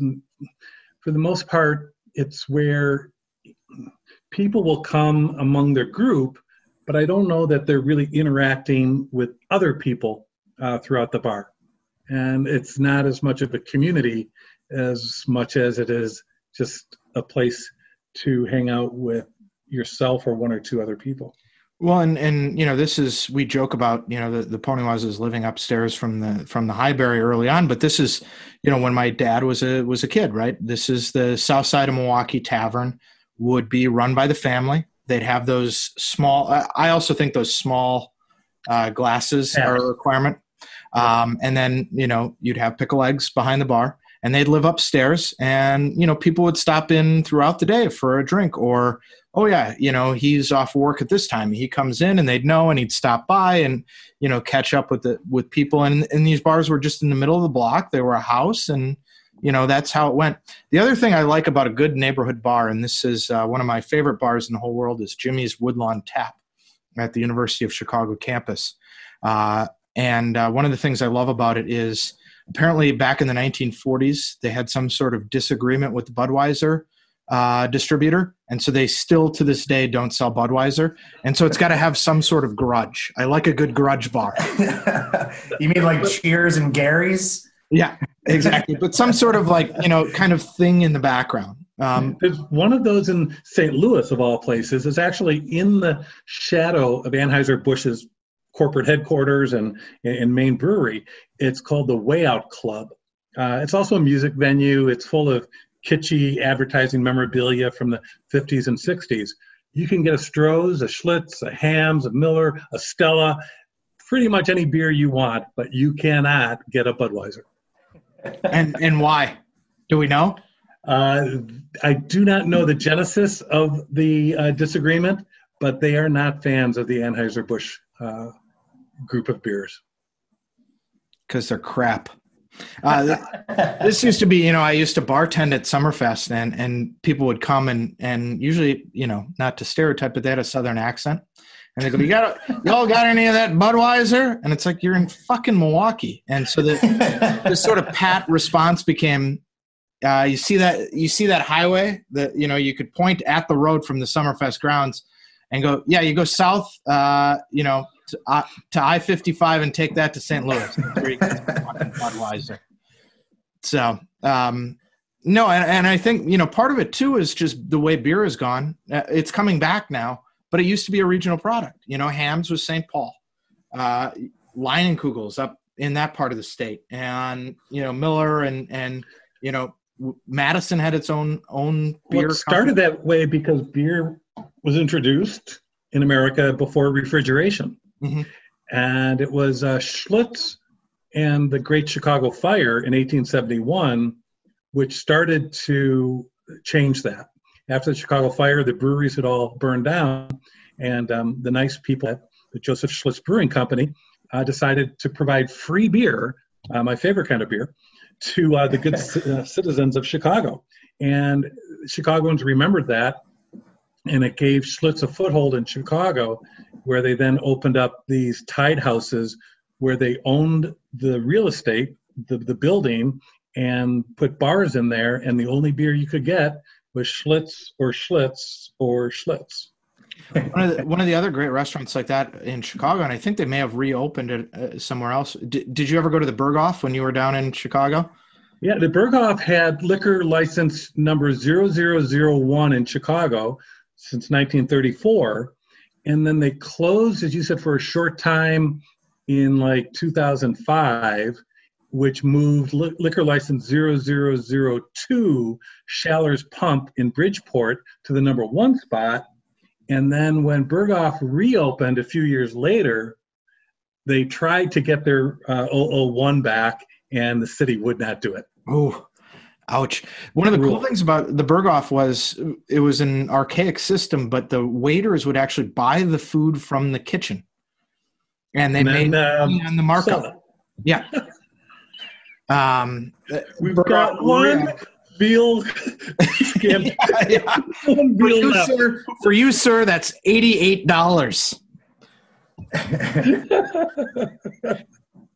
for the most part, it's where people will come among their group, but I don't know that they're really interacting with other people uh, throughout the bar. And it's not as much of a community as much as it is just a place to hang out with yourself or one or two other people. Well, and and you know, this is we joke about you know the the Pony is living upstairs from the from the Highbury early on, but this is you know when my dad was a was a kid, right? This is the South Side of Milwaukee Tavern would be run by the family. They'd have those small. I also think those small uh, glasses yeah. are a requirement. Um, and then you know you'd have pickle eggs behind the bar, and they'd live upstairs, and you know people would stop in throughout the day for a drink, or oh yeah, you know he's off work at this time. He comes in, and they'd know, and he'd stop by, and you know catch up with the with people. And and these bars were just in the middle of the block. They were a house, and you know that's how it went. The other thing I like about a good neighborhood bar, and this is uh, one of my favorite bars in the whole world, is Jimmy's Woodlawn Tap at the University of Chicago campus. Uh, and uh, one of the things I love about it is apparently back in the 1940s, they had some sort of disagreement with the Budweiser uh, distributor. And so they still to this day don't sell Budweiser. And so it's got to have some sort of grudge. I like a good grudge bar. you mean like Cheers and Gary's? Yeah, exactly. but some sort of like, you know, kind of thing in the background. Um, There's one of those in St. Louis, of all places, is actually in the shadow of Anheuser-Busch's corporate headquarters and, main brewery. It's called the Way Out Club. Uh, it's also a music venue. It's full of kitschy advertising memorabilia from the 50s and 60s. You can get a Stroh's, a Schlitz, a Hamm's, a Miller, a Stella, pretty much any beer you want, but you cannot get a Budweiser. and and why? Do we know? Uh, I do not know the genesis of the uh, disagreement, but they are not fans of the Anheuser-Busch uh, group of beers because they're crap. Uh, this used to be, you know, I used to bartend at Summerfest, and and people would come and and usually, you know, not to stereotype, but they had a southern accent, and they go, "You got, y'all got any of that Budweiser?" And it's like you're in fucking Milwaukee, and so the this sort of pat response became, uh, you see that you see that highway that you know you could point at the road from the Summerfest grounds, and go, yeah, you go south, uh, you know, to, uh, to I fifty five and take that to St. Louis. Budweiser. So um, no, and, and I think you know part of it too is just the way beer has gone. Uh, it's coming back now, but it used to be a regional product. You know, Hamm's was St. Paul, uh, Kugel's up in that part of the state, and you know Miller and and you know Madison had its own own beer. Well, it started company. that way because beer was introduced in America before refrigeration. Mm-hmm. And it was uh, Schlitz and the Great Chicago Fire in 1871, which started to change that. After the Chicago Fire, the breweries had all burned down, and um, the nice people at the Joseph Schlitz Brewing Company uh, decided to provide free beer, uh, my favorite kind of beer, to uh, the good uh, citizens of Chicago. And Chicagoans remembered that and it gave Schlitz a foothold in Chicago, where they then opened up these tied houses where they owned the real estate, the, the building, and put bars in there. And the only beer you could get was Schlitz or Schlitz or Schlitz. one, of the, one of the other great restaurants like that in Chicago, and I think they may have reopened it uh, somewhere else. D- did you ever go to the Berghoff when you were down in Chicago? Yeah, the Berghoff had liquor license number 0001 in Chicago, since 1934. And then they closed, as you said, for a short time in like 2005. which moved li- liquor license 0002 Schaller's Pump in Bridgeport to the number one spot. And then when Berghoff reopened a few years later, they tried to get their uh, 001 back, and the city would not do it. Oh, ouch. One of the cool things about the Berghoff was it was an archaic system, but the waiters would actually buy the food from the kitchen. And they And then, made um, on the markup. Yeah. Um, we've Berghoff got one veal scampi. yeah. one For you, sir, for you, sir, that's eighty-eight dollars.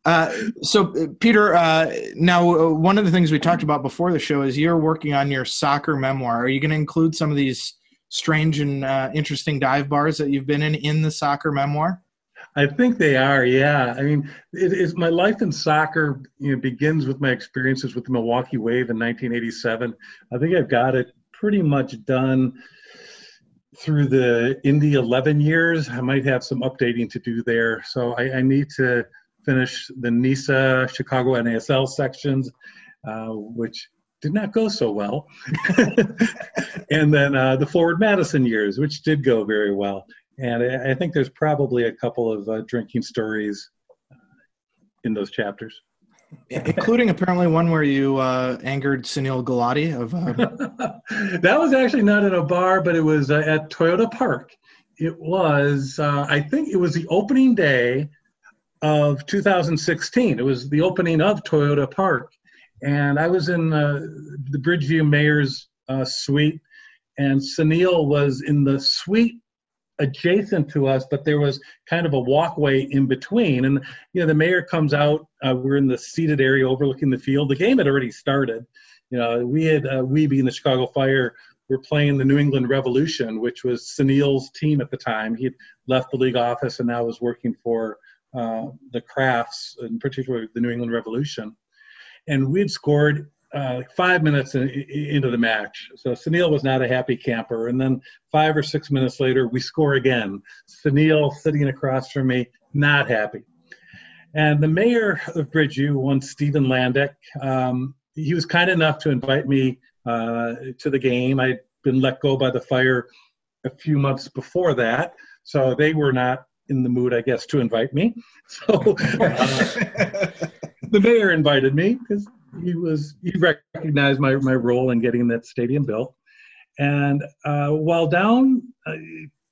Uh, so, uh, Peter, uh, now uh, one of the things we talked about before the show is you're working on your soccer memoir. Are you going to include some of these strange and uh, interesting dive bars that you've been in in the soccer memoir? I think they are. Yeah. I mean, it is my life in soccer. You know, begins with my experiences with the Milwaukee Wave in 1987. I think I've got it pretty much done through the Indy 11 years. I might have some updating to do there. So I, I need to finish the NISA Chicago NASL sections, uh, which did not go so well. and then uh, the Forward Madison years, which did go very well. And I, I think there's probably a couple of uh, drinking stories uh, in those chapters. Including apparently one where you uh, angered Sunil Gulati of. Uh, that was actually not in a bar, but it was uh, at Toyota Park. It was, uh, I think it was the opening day of 2016. It was the opening of Toyota Park. And I was in uh, the Bridgeview Mayor's uh, suite, and Sunil was in the suite adjacent to us, but there was kind of a walkway in between. And, you know, the mayor comes out, uh, we're in the seated area overlooking the field. The game had already started. You know, we had, uh, we being the Chicago Fire, were playing the New England Revolution, which was Sunil's team at the time. He had left the league office and now was working for uh, the Krafts, in particular the New England Revolution. And we'd scored uh, five minutes in, in- into the match. So Sunil was not a happy camper. And then five or six minutes later, we score again. Sunil sitting across from me, not happy. And the mayor of Bridgeview, one Stephen Landek, um, he was kind enough to invite me uh, to the game. I'd been let go by the fire a few months before that, so they were not in the mood, I guess, to invite me. So uh, the mayor invited me because he was he recognized my my role in getting that stadium built. And uh, while down uh,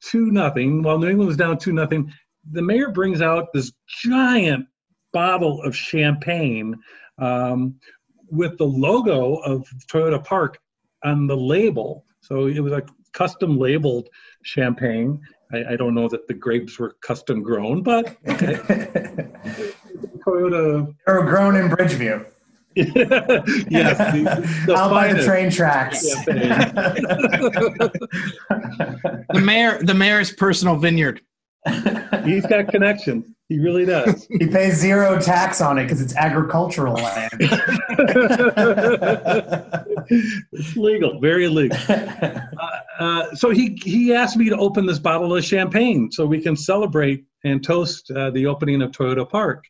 two nothing, while New England was down two nothing, the mayor brings out this giant bottle of champagne um, with the logo of Toyota Park on the label. So it was a custom labeled champagne. I, I don't know that the grapes were custom grown, but okay. Toyota. They were grown in Bridgeview. yes, the, the Out by the train tracks. the mayor, the mayor's personal vineyard. He's got connections. He really does. he pays zero tax on it because it's agricultural land. it's legal, very legal. Uh, so he he asked me to open this bottle of champagne so we can celebrate and toast uh, the opening of Toyota Park.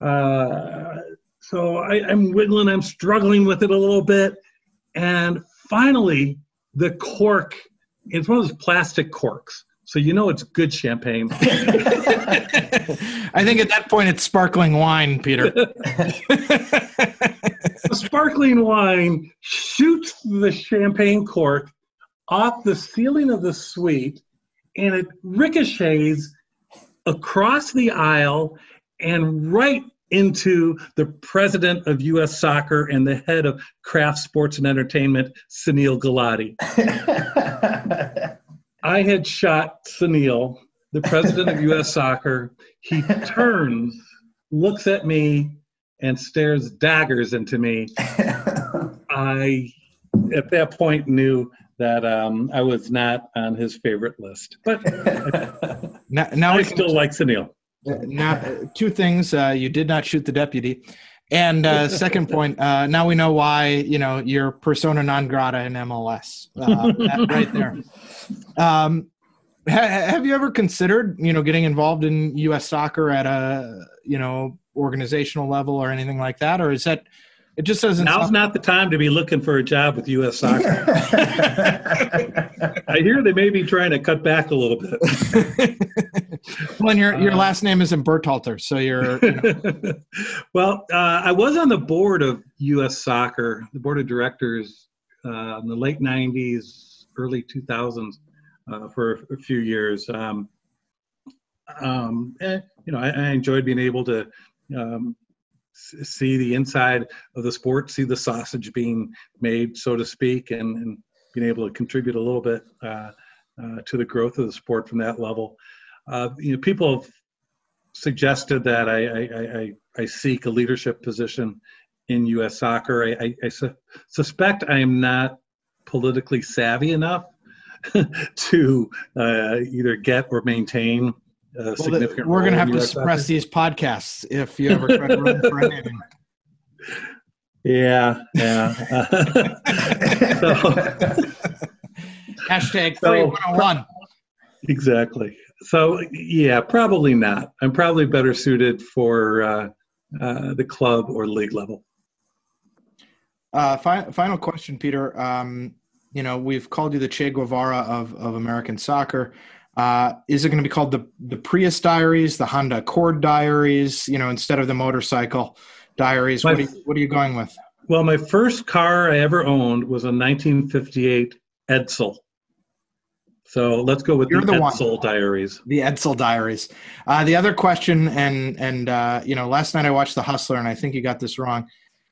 Uh, so I, I'm wiggling, I'm struggling with it a little bit, and finally the cork. It's one of those plastic corks, so you know it's good champagne. I think at that point it's sparkling wine, Peter. the sparkling wine shoots the champagne cork off the ceiling of the suite and it ricochets across the aisle and right into the president of U.S. Soccer and the head of Kraft Sports and Entertainment, Sunil Gulati. I had shot Sunil, the president of U.S. Soccer. He turns, looks at me, and stares daggers into me. I, at that point, knew that um, I was not on his favorite list. But now, now I we can still like Sunil. Uh, now, uh, two things: uh, you did not shoot the deputy, and uh, second point, uh, now we know why you know you're persona non grata in MLS. Uh, right there. Um, ha- have you ever considered you know getting involved in U.S. soccer at a you know organizational level or anything like that, or is that it just doesn't? Now's sound- not the time to be looking for a job with U.S. Soccer. I hear they may be trying to cut back a little bit. well, and your your Uh, last name isn't Berhalter, so you're. you know, well, uh, I was on the board of U.S. Soccer, the board of directors uh, in the late '90s, early 2000s, uh, for a few years. Um, um, and, you know, I, I enjoyed being able to um, see the inside of the sport, see the sausage being made, so to speak, and, and being able to contribute a little bit uh, uh, to the growth of the sport from that level. Uh, you know, people have suggested that I, I, I- I, seek a leadership position in U.S. soccer. I, I, su- suspect I am not politically savvy enough to uh, either get or maintain well, significant. we're going to have to suppress these podcasts if you ever try to run for anything. Yeah, yeah. so, Hashtag three one hundred one. exactly. So yeah, probably not. I'm probably better suited for uh, uh, the club or league level. Uh, fi- final question, Peter. Um, you know, we've called you the Che Guevara of, of American soccer. Uh, is it going to be called the the Prius Diaries, the Honda Accord Diaries? You know, instead of the motorcycle Diaries. My- What are you, what are you going with? Well, my first car I ever owned was a 1958 Edsel. So let's go with You're the, the one. Edsel Diaries. The Edsel Diaries. Uh, the other question, and and uh, you know, last night I watched The Hustler, and I think you got this wrong.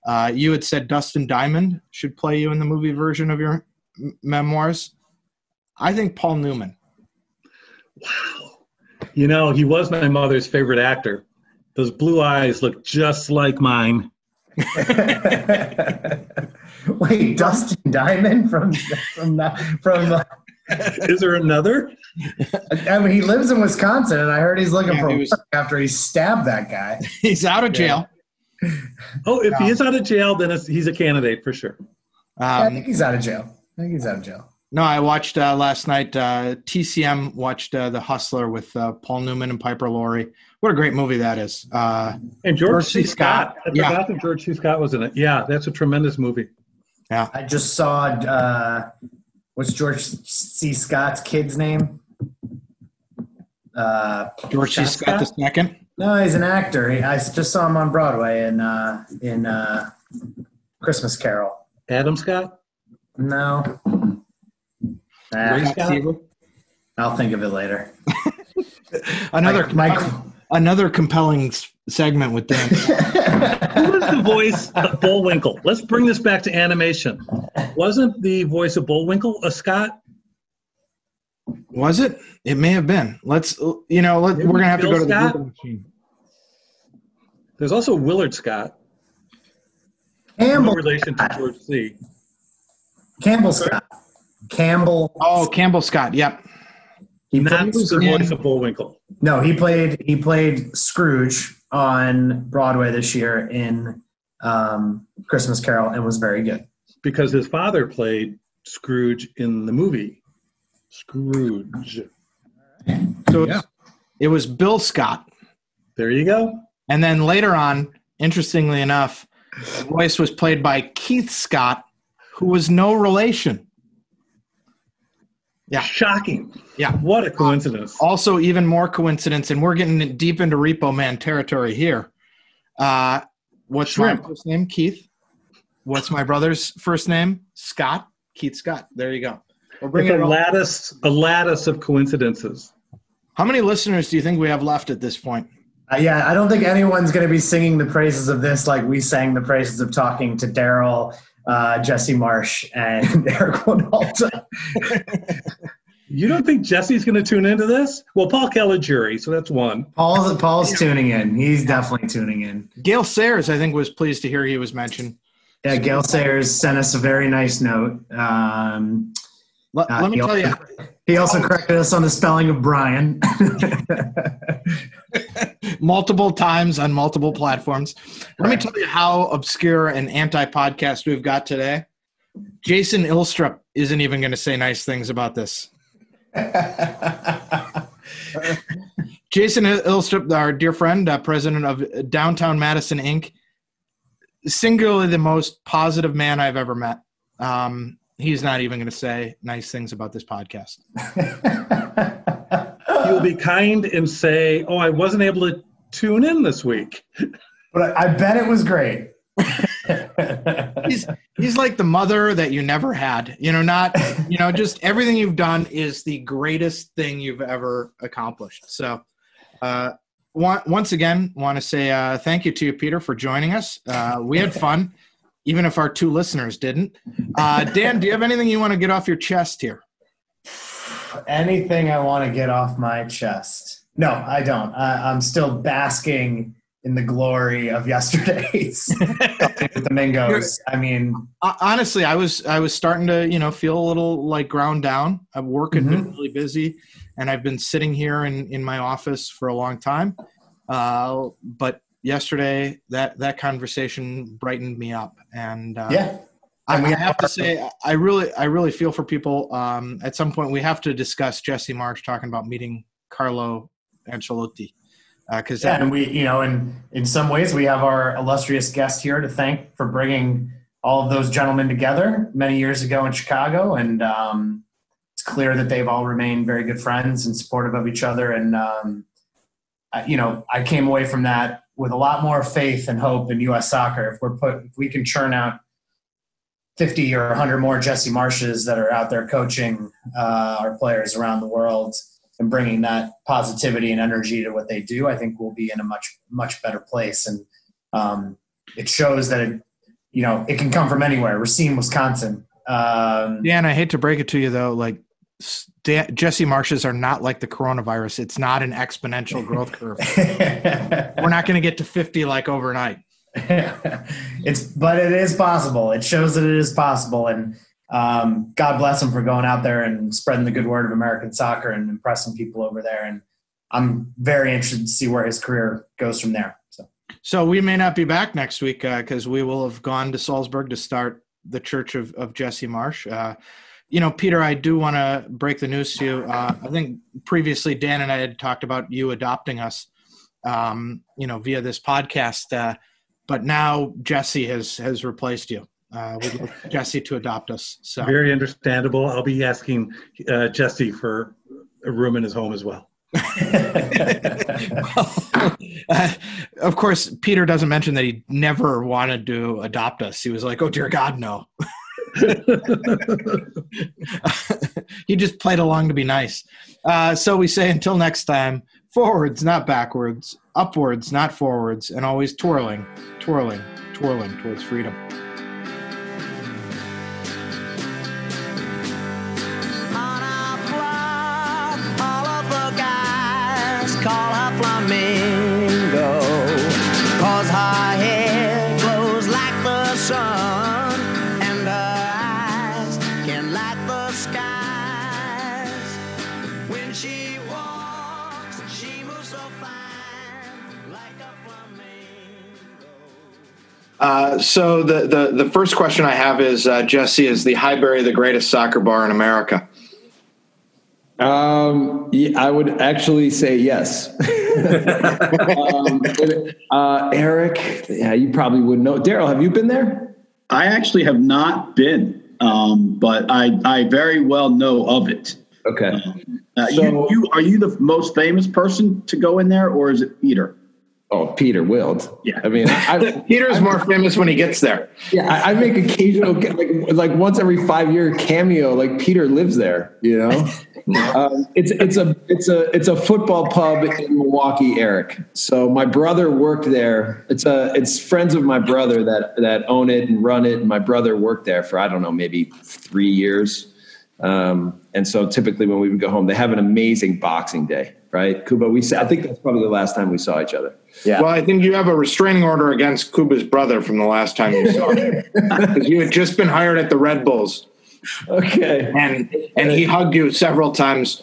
Uh, you had said Dustin Diamond should play you in the movie version of your m- memoirs. I think Paul Newman. Wow. You know, he was my mother's favorite actor. Those blue eyes look just like mine. Wait, Dustin Diamond from from from. Uh, Is there another? I mean, he lives in Wisconsin, and I heard he's looking Yeah, for he was- work after he stabbed that guy. He's out of jail. Oh, if he is out of jail, then it's, he's a candidate for sure. Yeah, I Um, think he's out of jail. I think he's out of jail. No, I watched uh, last night. Uh, TCM watched uh, The Hustler with uh, Paul Newman and Piper Laurie. What a great movie that is. Uh, And George, George C. C. Scott. Scott. I Yeah. forgot that George C. Scott was in it. Yeah, that's a tremendous movie. Yeah, I just saw. Uh, what's George C. Scott's kid's name? Uh, George C. Scott the second. no, he's an actor. He, I just saw him on Broadway in uh, in uh, Christmas Carol. Adam Scott? No, Nah, Ray Scott? I'll think of it later. Another Mike. another compelling segment with Dan. Who was the voice of Bullwinkle? Let's bring this back to animation. Wasn't the voice of Bullwinkle a Scott? Was it? It may have been. Let's you know. Let, we're gonna have to Bill go to the Scott? Google machine. There's also Willard Scott. No Campbell. relation to George C. Campbell Scott. Campbell. Oh, Campbell Scott. Yep. He Not played the Scrooge. voice of Bullwinkle. No, he played he played Scrooge on Broadway this year in um, Christmas Carol and was very good. Because his father played Scrooge in the movie. Scrooge. So Yeah. it was Bill Scott, There you go. and then later on, interestingly enough, the voice was played by Keith Scott, who was no relation. Yeah. Shocking. Yeah. What a coincidence. Also, even more coincidence, and we're getting deep into Repo Man territory here. Uh, what's Shrimp. my first name? Keith. What's my brother's first name? Scott. Keith Scott. There you go. We're It's bringing it a all- lattice, a lattice of coincidences. How many listeners do you think we have left at this point? Uh, yeah, I don't think anyone's going to be singing the praises of this like we sang the praises of talking to Daryl, uh, Jesse Marsch, and Eric Wynalda. You don't think Jesse's going to tune into this? Well, Paul Kelly so that's one. Paul's Paul's tuning in. He's definitely tuning in. Gale Sayers, I think, was pleased to hear he was mentioned. Yeah, Gale Sayers sent us a very nice note. Um, Let, Uh, let me he tell you, he also corrected us on the spelling of Brian. multiple times on multiple platforms. Let me tell you how obscure and anti-podcast we've got today. Jason Ilstrup isn't even going to say nice things about this. Jason Ilstrup, our dear friend, uh, president of Downtown Madison Inc., singularly the most positive man I've ever met. Um, he's not even going to say nice things about this podcast. He'll be kind and say, "Oh, I wasn't able to tune in this week." But I bet it was great. he's he's like the mother that you never had. You know, not you know, just everything you've done is the greatest thing you've ever accomplished. So, uh, once again, want to say uh, thank you to you, Peter, for joining us. Uh, we had fun, even if our two listeners didn't. Uh, Dan, do you have anything you want to get off your chest here? Anything I want to get off my chest? No, I don't. I'm still basking in the glory of yesterday's Domingos. I mean, honestly, I was I was starting to you know feel a little like ground down. I've work had mm-hmm. been really busy, and I've been sitting here in in my office for a long time. Uh, but yesterday, that that conversation brightened me up, and uh, yeah. I, I have to say, I really, I really feel for people. Um, at some point, we have to discuss Jesse Marsch talking about meeting Carlo Ancelotti because uh, yeah, and we you know in in some ways we have our illustrious guest here to thank for bringing all of those gentlemen together many years ago in chicago. And um, it's clear that they've all remained very good friends and supportive of each other. And um, I, you know i came away from that with a lot more faith and hope in us soccer. If we're put if we can churn out 50 or 100 more jesse Marsches that are out there coaching uh, our players around the world and bringing that positivity and energy to what they do, I think we'll be in a much much better place. And um, it shows that it, you know it can come from anywhere. Racine, Wisconsin. Um, yeah, and I hate to break it to you though, like Jesse Marsches are not like the coronavirus. It's not an exponential growth curve. We're not going to get to 50 like overnight. it's, but it is possible. It shows that it is possible. And um, God bless him for going out there and spreading the good word of American soccer and impressing people over there. And I'm very interested to see where his career goes from there. So, so we may not be back next week because uh, we will have gone to Salzburg to start the Church of, of Jesse Marsch. Uh, you know, Peter, I do want to break the news to you. Uh, I think previously Dan and I had talked about you adopting us, um, you know, via this podcast. But now Jesse has has replaced you. Uh, we'd like Jesse to adopt us. So very understandable. I'll be asking uh, Jesse for a room in his home as well. well uh, of course, Peter doesn't mention that he never wanted to adopt us. He was like, "Oh dear God, no." he just played along to be nice. Uh, so we say until next time: forwards, not backwards; upwards, not forwards; and always twirling, twirling, twirling towards freedom. call her flamingo. Uh, so the, the, the first question I have is uh, Jesse, is the Highbury the greatest soccer bar in America? Um, yeah, I would actually say yes. um, uh, Eric, yeah, you probably wouldn't know. Daryl, have you been there? I actually have not been, um, but I, I very well know of it. Okay. Um, uh, so, you, you, are you the most famous person to go in there, or is it Peter? Oh, Peter Wilt. Yeah, I mean, I, Peter's I, more famous when he gets there. Yeah, I, I, make occasional, like, like once every five year cameo. Like Peter lives there, you know. um, it's it's a it's a it's a football pub in Milwaukee, Eric. So my brother worked there. It's a it's friends of my brother that that own it and run it. And my brother worked there for I don't know maybe three years. Um, and so typically when we would go home, they have an amazing Boxing Day, right? Kuba, we I think that's probably the last time we saw each other. Yeah. Well, I think you have a restraining order against Kuba's brother from the last time you saw him. Because you had just been hired at the Red Bulls. Okay. And and he hugged you several times